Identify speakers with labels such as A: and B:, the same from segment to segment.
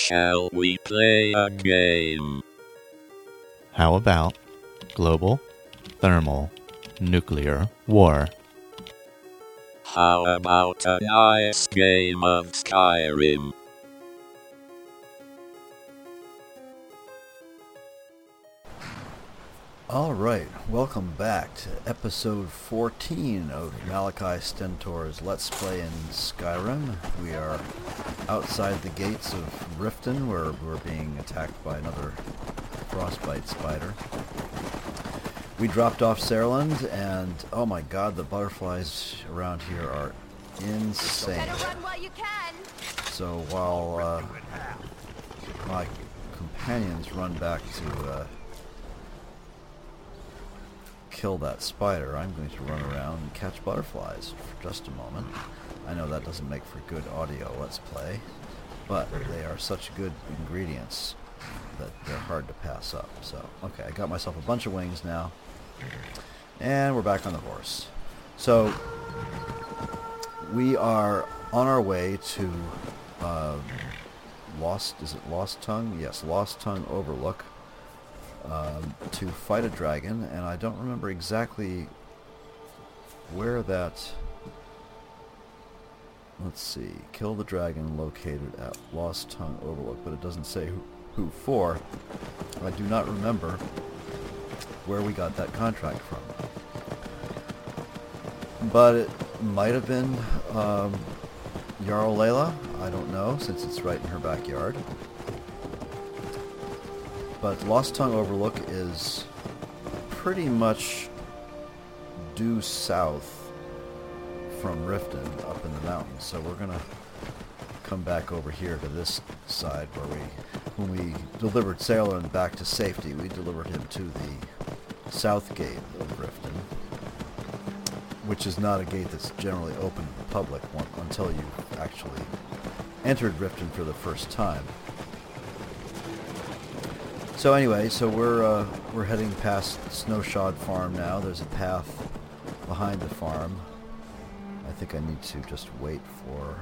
A: Shall we play a game?
B: How about global, thermal, nuclear war?
A: How about a nice game of Skyrim?
C: All right, welcome back to episode 14 of Malachi Stentor's Let's Play in Skyrim. We are outside the gates of Riften, where we're being attacked by another frostbite spider. We dropped off Sareland, and oh my god, the butterflies around here are insane.
D: While.
C: So while uh, my companions run back to uh, kill that spider, I'm going to run around and catch butterflies for just a moment. I know that doesn't make for good audio let's play, but they are such good ingredients that they're hard to pass up. So, okay, I got myself a bunch of wings now, and we're back on the horse. So, we are on our way to uh, Lost, is it Lost Tongue? Yes, Lost Tongue Overlook um, to fight a dragon, and I don't remember exactly where that. Let's see. Kill the dragon located at Lost Tongue Overlook, but it doesn't say who, who for. I do not remember where we got that contract from. But it might have been um, Jarl Laila. I don't know, since it's right in her backyard. But Lost Tongue Overlook is pretty much due south from Riften up in the mountains. So we're going to come back over here to this side where we, when we delivered Sailor and back to safety, we delivered him to the south gate of Riften, which is not a gate that's generally open to the public until you actually entered Riften for the first time. So anyway, so we're uh, we're heading past Snowshod Farm now. There's a path behind the farm. I think I need to just wait for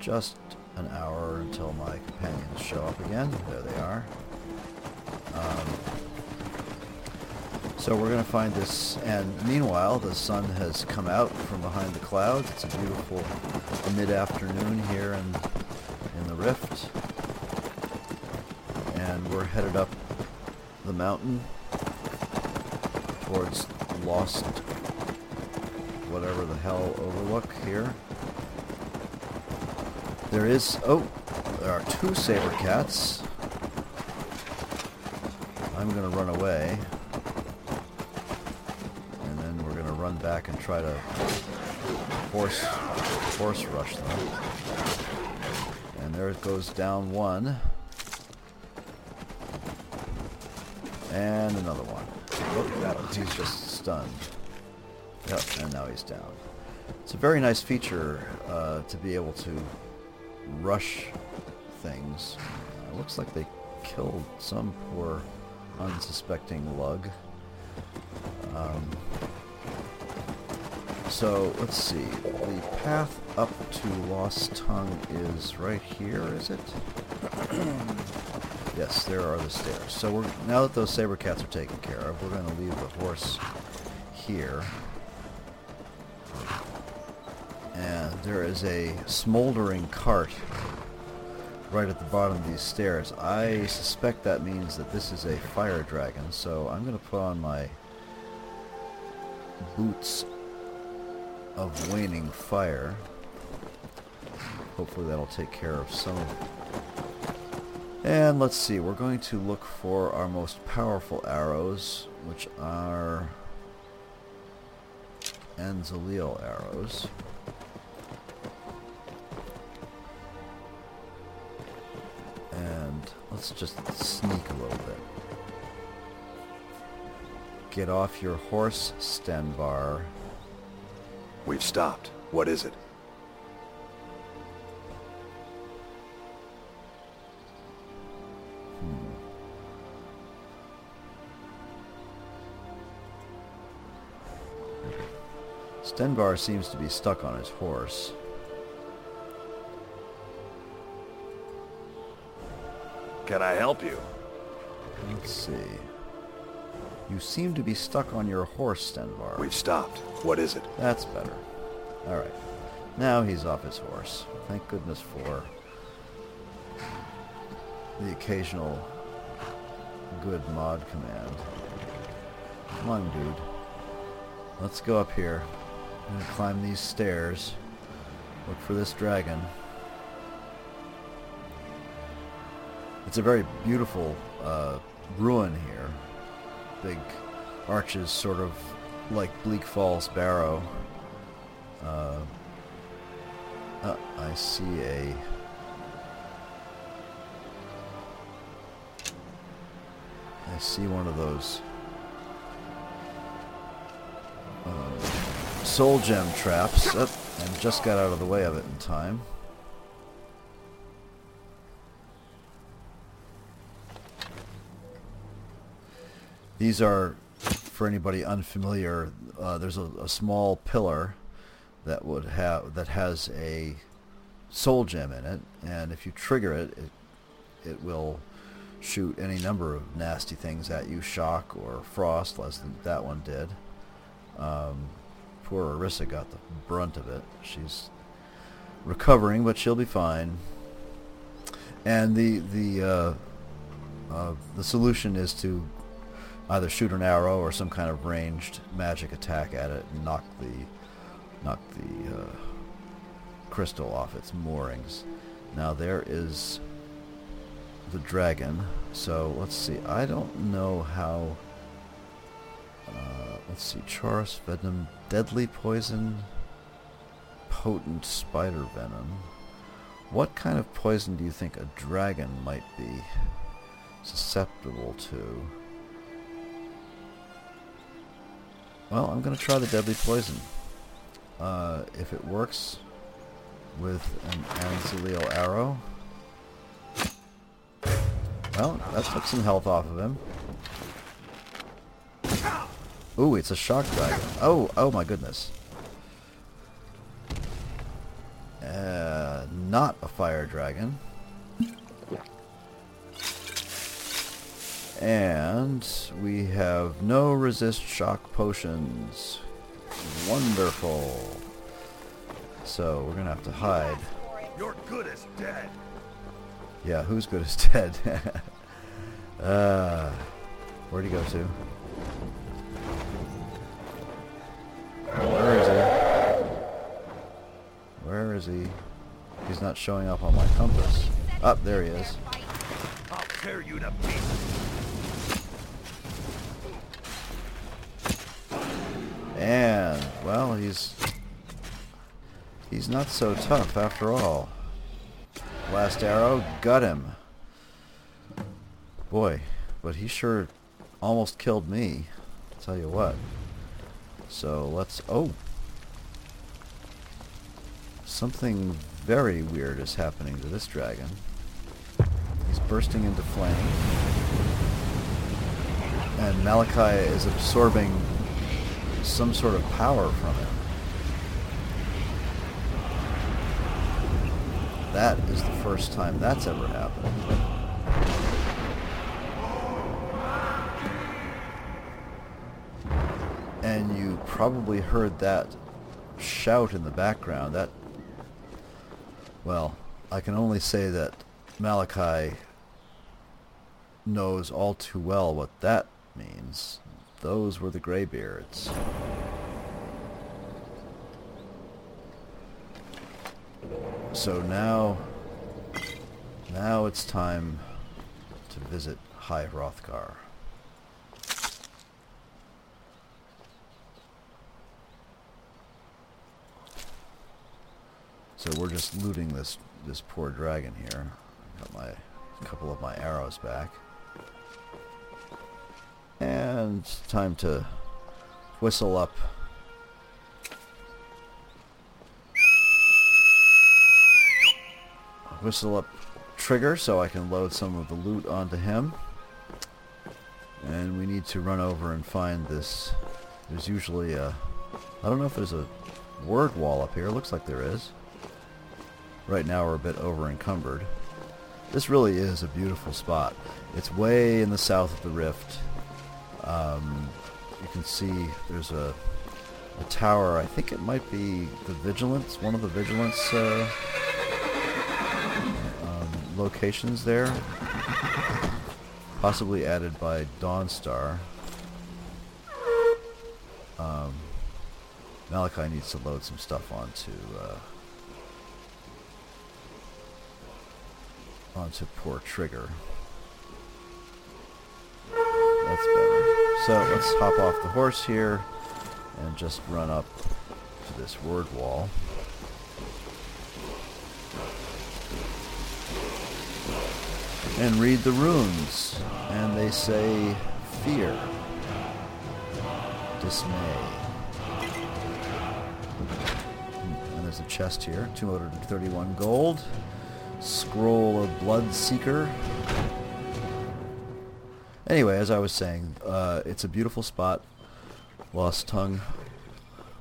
C: just an hour until my companions show up again. There they are. Um, so we're going to find this, and meanwhile, the sun has come out from behind the clouds. It's a beautiful mid-afternoon here in in the rift we're headed up the mountain towards Lost whatever the hell overlook here. There is oh there are two saber cats. I'm gonna run away. And then we're gonna run back and try to force, horse rush them. And there it goes down one. And another one. Oh, he's just stunned. Yep, and now he's down. It's a very nice feature uh, to be able to rush things. Uh, looks like they killed some poor unsuspecting lug. Um, so let's see. The path up to Lost Tongue is right here, is it? Yes, there are the stairs. So we're now that those saber cats are taken care of, we're going to leave the horse here. And there is a smoldering cart right at the bottom of these stairs. I suspect that means that this is a fire dragon, so I'm going to put on my boots of waning fire. Hopefully that'll take care of some of and let's see, we're going to look for our most powerful arrows, which are Anzaleel arrows. And let's just sneak a little bit. Get off your horse, Stenvar.
D: We've stopped. What is it?
C: Stenvar seems to be stuck on his horse.
D: Can I help you?
C: Let's see. You seem to be stuck on your horse, Stenvar.
D: We've stopped. What is it?
C: That's better. Alright. Now he's off his horse. Thank goodness for the occasional good mod command. Come on, dude. Let's go up here. I'm gonna climb these stairs. Look for this dragon. It's a very beautiful uh, ruin here. Big arches, sort of like Bleak Falls Barrow. Uh, uh, I see a. I see one of those uh, soul gem traps, oh, and just got out of the way of it in time. These are, for anybody unfamiliar, uh, there's a, a small pillar that would have that has a soul gem in it, and if you trigger it, it it will shoot any number of nasty things at you, shock or frost, as that one did. Um, poor Arissa got the brunt of it. She's recovering, but she'll be fine. And the the uh, uh, the solution is to either shoot an arrow or some kind of ranged magic attack at it and knock the knock the uh, crystal off its moorings. Now there is the dragon. So let's see. I don't know how. Uh, let's see. Chaurus venom, deadly poison, potent spider venom. What kind of poison do you think a dragon might be susceptible to? Well, I'm going to try the deadly poison. Uh, if it works with an Anzaleel arrow. Well, that took some health off of him. Ooh, it's a shock dragon. Oh, oh my goodness. Uh, not a fire dragon. And we have no resist shock potions. Wonderful. So we're gonna have to hide.
D: You're good as dead.
C: Yeah, who's good as dead? uh, where'd he go to? Where is he? He's not showing up on my compass. Up oh, there he is.
D: I'll tear you to pieces.
C: And, well, he's... He's not so tough after all. Last arrow, got him. Boy, but he sure almost killed me. I'll tell you what. So let's... Oh! Something very weird is happening to this dragon. He's bursting into flame. And Malachi is absorbing some sort of power from it. That is the first time that's ever happened. And you probably heard that shout in the background. That, well, I can only say that Malachi knows all too well what that means. Those were the Greybeards. So now, now it's time to visit High Hrothgar. So we're just looting this this poor dragon here. Got my couple of my arrows back. And time to whistle up whistle up trigger so I can load some of the loot onto him. And we need to run over and find this. There's usually a... I don't know if there's a word wall up here. Looks like there is. Right now we're a bit over encumbered. This really is a beautiful spot. It's way in the south of the rift. Um, you can see there's a, a tower. I think it might be the Vigilance, one of the Vigilance uh, um, locations there. Possibly added by Dawnstar. Um, Malachi needs to load some stuff onto uh, onto poor Trigger. That's better. So let's hop off the horse here and just run up to this word wall. And read the runes. And they say fear, dismay. Hmm, and there's a chest here, 231 gold. Scroll of Bloodseeker. Anyway, as I was saying, uh, it's a beautiful spot. Lost Tongue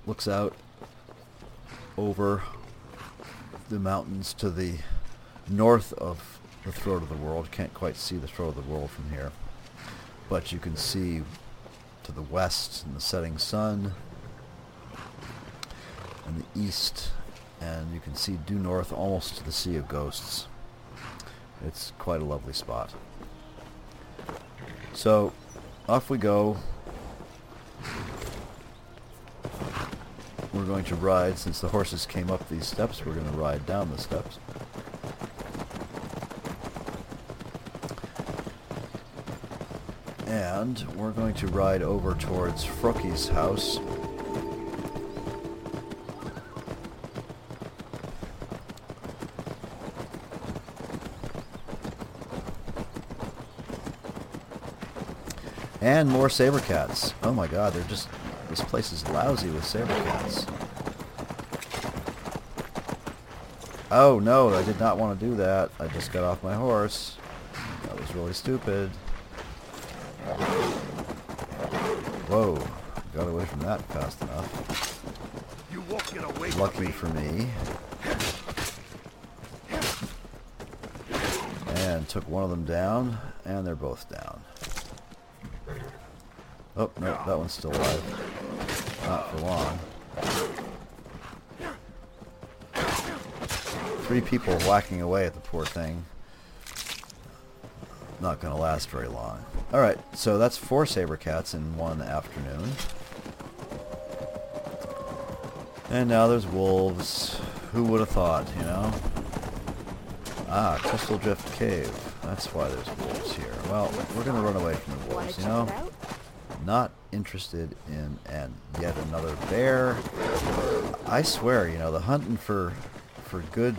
C: looks out over the mountains to the north of the throat of the world. Can't quite see the throat of the world from here. But you can see to the west in the setting sun and the east and you can see due north almost to the Sea of Ghosts. It's quite a lovely spot. So, off we go. We're going to ride, since the horses came up these steps, we're going to ride down the steps. And we're going to ride over towards Froki's house. And more saber cats. Oh my god, they're just... This place is lousy with saber cats. Oh no, I did not want to do that. I just got off my horse. That was really stupid. Whoa. Got away from that fast enough.
D: You won't get away from
C: Lucky
D: me.
C: for me. And took one of them down, and they're both down. Oh, no, that one's still alive. Not for long. Three people whacking away at the poor thing. Not gonna last very long. Alright, so that's four saber cats in one afternoon. And now there's wolves. Who would have thought, you know? Ah, Crystal Drift Cave. That's why there's wolves here. Well, we're gonna run away from the wolves, you know? Not interested in and yet another bear. I swear, you know, the hunting for for good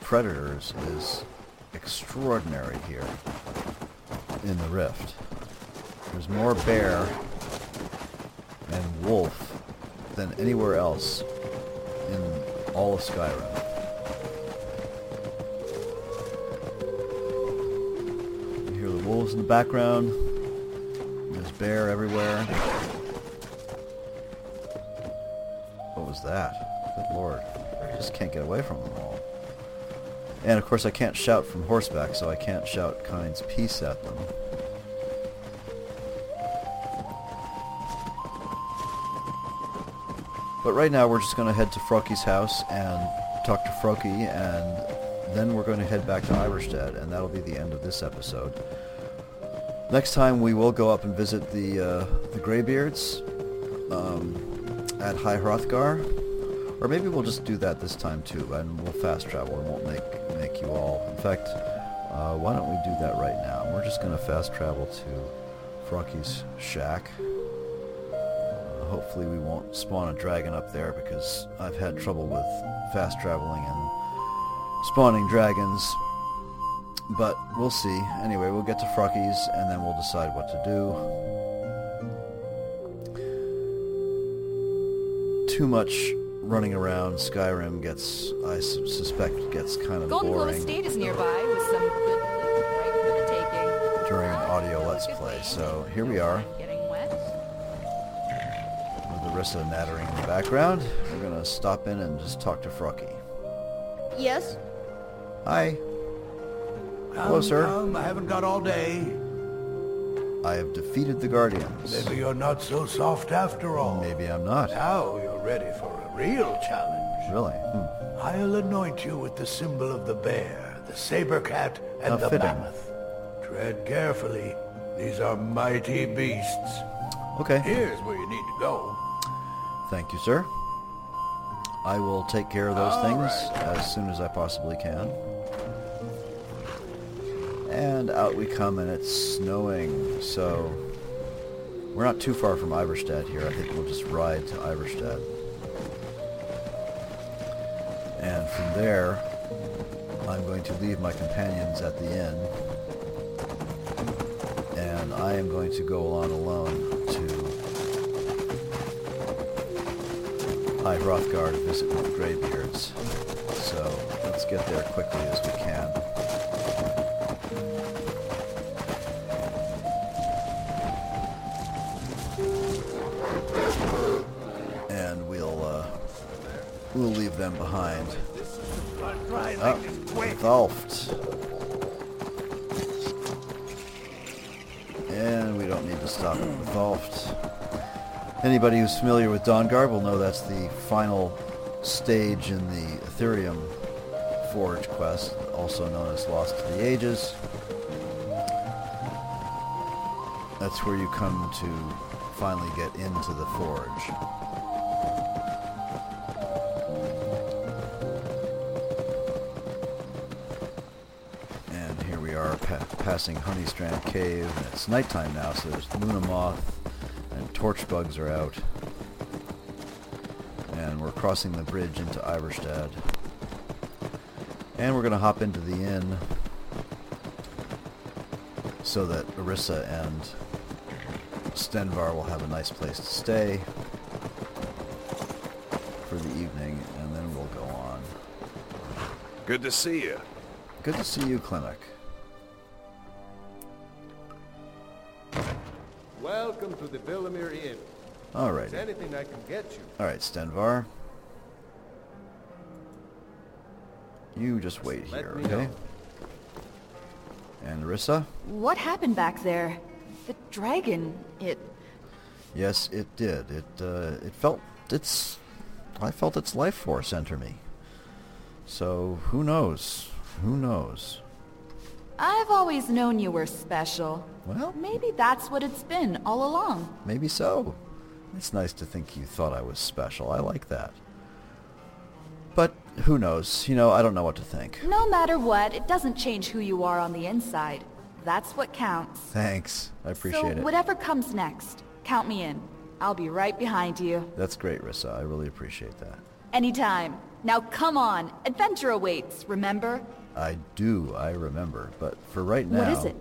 C: predators is extraordinary here in the rift. There's more bear and wolf than anywhere else in all of Skyrim. You hear the wolves in the background. Bear everywhere. What was that? Good lord. I just can't get away from them all. And of course I can't shout from horseback, so I can't shout Kyne's peace at them. But right now we're just going to head to Froki's house and talk to Froki, and then we're going to head back to Ivarstead, and that'll be the end of this episode. Next time we will go up and visit the uh, the Greybeards um, at High Hrothgar, or maybe we'll just do that this time too, and we'll fast travel and won't make make you all. In fact, uh, why don't we do that right now? We're just going to fast travel to Froki's shack. Uh, hopefully we won't spawn a dragon up there because I've had trouble with fast traveling and spawning dragons. But we'll see. Anyway, we'll get to Froki's and then we'll decide what to do. Too much running around Skyrim gets, I suspect, gets kind of
E: Golden Glow
C: boring
E: Estate is nearby with some good loot right for the taking.
C: during an audio Let's Play. So here we are
E: Getting wet?
C: with the nattering in the background. We're going to stop in and just talk to Froki.
F: Yes?
C: Hi. Hello, sir.
D: Um, I haven't got all day.
C: I have defeated the Guardians.
D: Maybe you're not so soft after all.
C: Maybe I'm not.
D: Now you're ready for a real challenge.
C: Really? Hmm.
D: I'll anoint you with the symbol of the bear, the saber cat, and
C: How
D: the
C: fitting.
D: mammoth. Tread carefully. These are mighty beasts.
C: Okay.
D: Here's where you need to go.
C: Thank you, sir. I will take care of those
D: All
C: things
D: right.
C: as soon as I possibly can. And out we come, and it's snowing, so we're not too far from Ivarstead here. I think we'll just ride to Ivarstead. And from there, I'm going to leave my companions at the inn, and I am going to go on alone to High Hrothgar to visit with the Greybeards. So let's get there quickly as we can. We'll leave them behind. Oh, Thulft. And we don't need to stop at Thulft. Anybody who's familiar with Dawnguard will know that's the final stage in the Aetherium Forge quest, also known as Lost to the Ages. That's where you come to finally get into the Forge. Passing Honeystrand Cave, and it's nighttime now, so there's Luna Moth and torch bugs are out. And we're crossing the bridge into Ivarstead. And we're going to hop into the inn so that Arissa and Stenvar will have a nice place to stay for the evening, and then we'll go on.
G: Good to see you.
C: Good to see you, Klimmek.
H: Welcome to the Vilemyr Inn.
C: Alright.
H: Is anything I can get you?
C: Alright, Stenvar. You just wait
H: Let
C: here, okay?
H: know.
C: And Rissa?
E: What happened back there? The dragon, it...
C: Yes, it did. It uh, it felt its I felt its life force enter me. So who knows? Who knows?
E: I've always known you were special.
C: Well,
E: Maybe that's what it's been all along.
C: maybe so. It's nice to think you thought I was special. I like that. But who knows? You know, I don't know what to think.
E: No matter what, it doesn't change who you are on the inside. That's what counts.
C: Thanks. I appreciate
E: so
C: it.
E: whatever comes next, count me in. I'll be right behind you.
C: That's great, Rissa. I really appreciate that.
E: Anytime. Now come on. Adventure awaits, remember?
C: I do. I remember. But for right now,
E: What is it?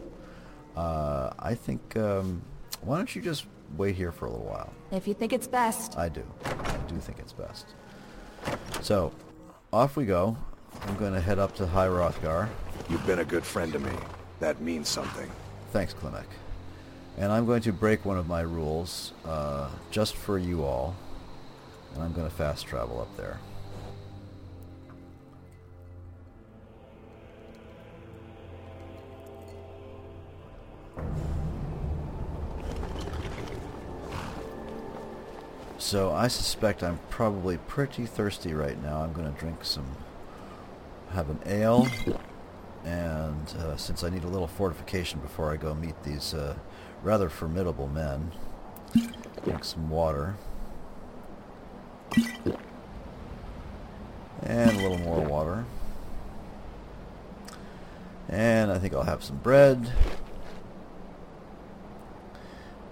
C: Uh, I think. Um, why don't you just wait here for a little while?
E: If you think it's best.
C: I do. I do think it's best. So, off we go. I'm going to head up to High Hrothgar.
G: You've been a good friend to me. That means something.
C: Thanks, Klimmek. And I'm going to break one of my rules uh, just for you all. And I'm going to fast travel up there. So I suspect I'm probably pretty thirsty right now. I'm going to drink some, have an ale, and uh, since I need a little fortification before I go meet these uh, rather formidable men, drink some water. And a little more water. And I think I'll have some bread.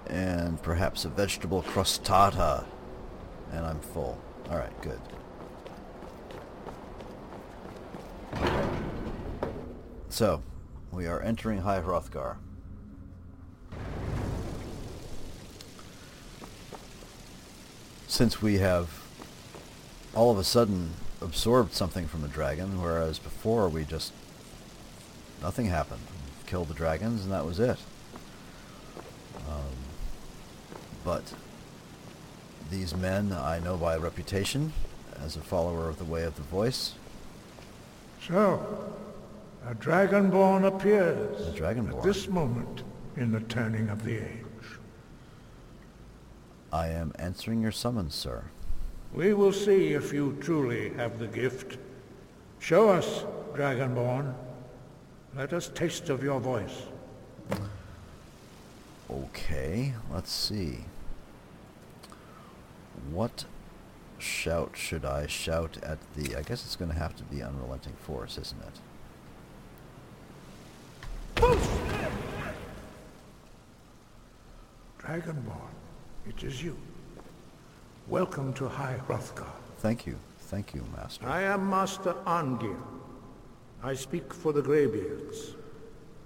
C: And perhaps a vegetable crostata. And I'm full. Alright, good. So, we are entering High Hrothgar. Since we have all of a sudden absorbed something from the dragon, whereas before we just nothing happened. Killed the dragons and that was it. Um, but these men I know by reputation as a follower of the way of the voice.
D: So, a dragonborn appears
C: A dragonborn.
D: at this moment in the turning of the age.
C: I am answering your summons, sir.
D: We will see if you truly have the gift. Show us, Dragonborn. Let us taste of your voice.
C: Okay, let's see. What shout should I shout at the... I guess it's going to have to be Unrelenting Force, isn't it?
D: Dragonborn, it is you. Welcome to High Hrothgar.
C: Thank you. Thank you, Master.
D: I am Master Arngeir. I speak for the Greybeards.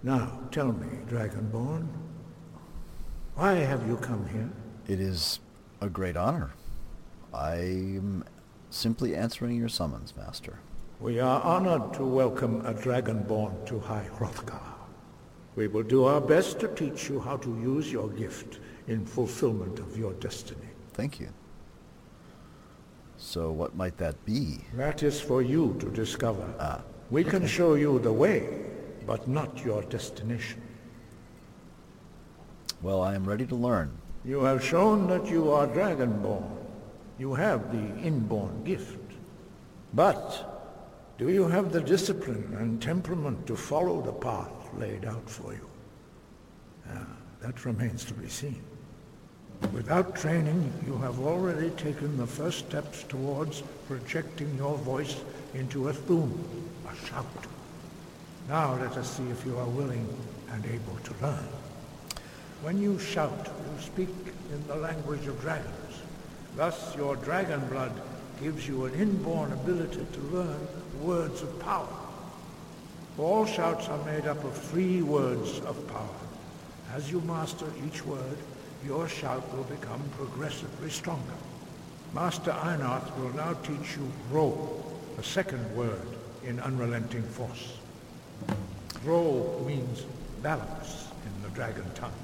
D: Now, tell me, Dragonborn, why have you come here?
C: It is a great honor. I'm simply answering your summons, Master.
D: We are honored to welcome a Dragonborn to High Hrothgar. We will do our best to teach you how to use your gift in fulfillment of your destiny.
C: Thank you. So what might that be?
D: That is for you to discover.
C: Ah,
D: we can show you the way, but not your destination.
C: Well, I am ready to learn.
D: You have shown that you are Dragonborn. You have the inborn gift. But do you have the discipline and temperament to follow the path laid out for you? Ah, that remains to be seen. Without training, you have already taken the first steps towards projecting your voice into a thu'um, a shout. Now let us see if you are willing and able to learn. When you shout, you speak in the language of dragons. Thus, your dragon blood gives you an inborn ability to learn words of power. All shouts are made up of three words of power. As you master each word, your shout will become progressively stronger. Master Einarth will now teach you Ro, a second word in unrelenting force. Ro means balance in the dragon tongue.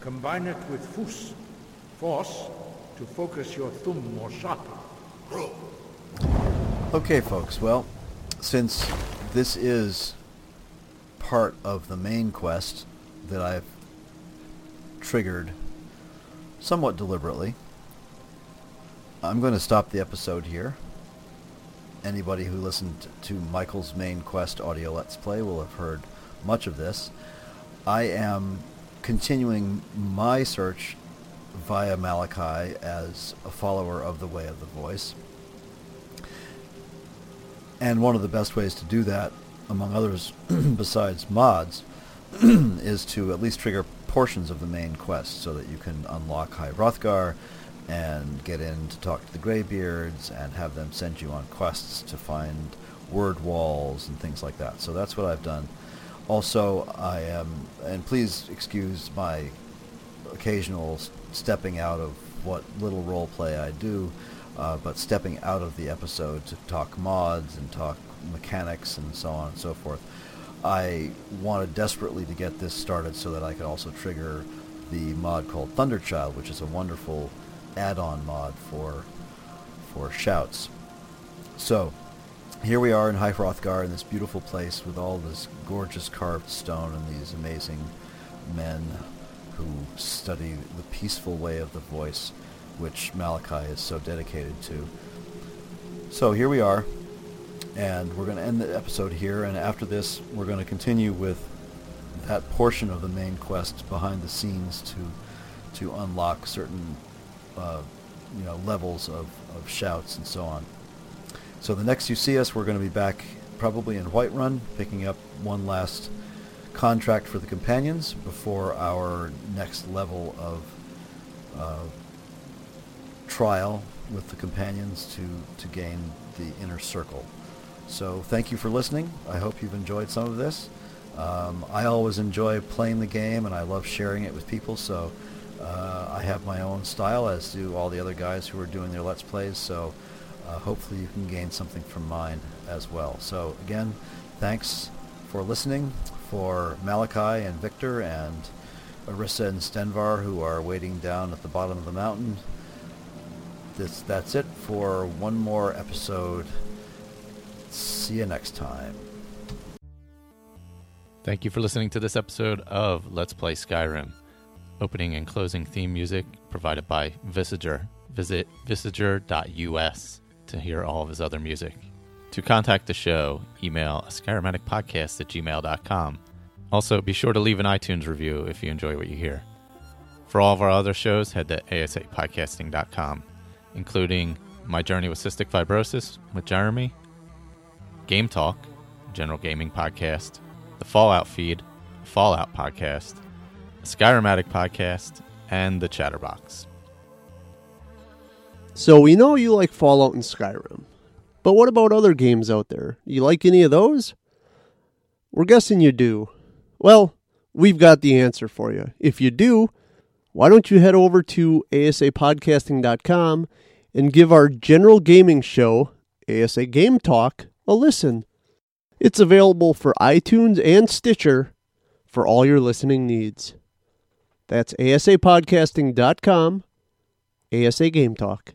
D: Combine it with Fus, force, to focus your thu'um more sharply.
C: Okay, folks. Well, since this is part of the main quest that I've triggered somewhat deliberately, I'm going to stop the episode here. Anybody who listened to Michael's main quest audio Let's Play will have heard much of this. I am continuing my search via Malachi as a follower of the Way of the Voice. And one of the best ways to do that, among others besides mods, is to at least trigger portions of the main quest so that you can unlock High Hrothgar and get in to talk to the Greybeards and have them send you on quests to find word walls and things like that. So that's what I've done. Also, I am, and please excuse my occasional stepping out of what little role play I do, uh, but stepping out of the episode to talk mods and talk mechanics and so on and so forth. I wanted desperately to get this started so that I could also trigger the mod called Thunderchild, which is a wonderful add-on mod for for shouts. So, here we are in High Hrothgar in this beautiful place with all this gorgeous carved stone and these amazing men who study the peaceful way of the voice, which Malachi is so dedicated to. So here we are, and we're going to end the episode here, and after this, we're going to continue with that portion of the main quest behind the scenes to to unlock certain uh, you know levels of, of shouts and so on. So the next you see us, we're going to be back probably in Whiterun, picking up one last contract for the companions before our next level of uh, trial with the companions to, to gain the inner circle. So thank you for listening. I hope you've enjoyed some of this. Um, I always enjoy playing the game, and I love sharing it with people. So uh, I have my own style, as do all the other guys who are doing their Let's Plays. So uh, hopefully you can gain something from mine as well. So again, thanks for listening. For Malachi and Victor and Arissa and Stenvar, who are waiting down at the bottom of the mountain. This, that's it for one more episode. See you next time.
B: Thank you for listening to this episode of Let's Play Skyrim. Opening and closing theme music provided by Visager. Visit visager.us to hear all of his other music. To contact the show, email skyrimaticpodcast at gmail.com. Also, be sure to leave an iTunes review if you enjoy what you hear. For all of our other shows, head to asapodcasting.com, including My Journey with Cystic Fibrosis with Jeremy, Game Talk, General Gaming Podcast, the Fallout Feed, Fallout Podcast, a Skyrimatic Podcast, and the Chatterbox.
F: So we know you like Fallout and Skyrim. But what about other games out there? You like any of those? We're guessing you do. Well, we've got the answer for you. If you do, why don't you head over to asapodcasting.com and give our general gaming show, ASA Game Talk, a listen. It's available for iTunes and Stitcher for all your listening needs. That's asapodcasting.com, ASA Game Talk.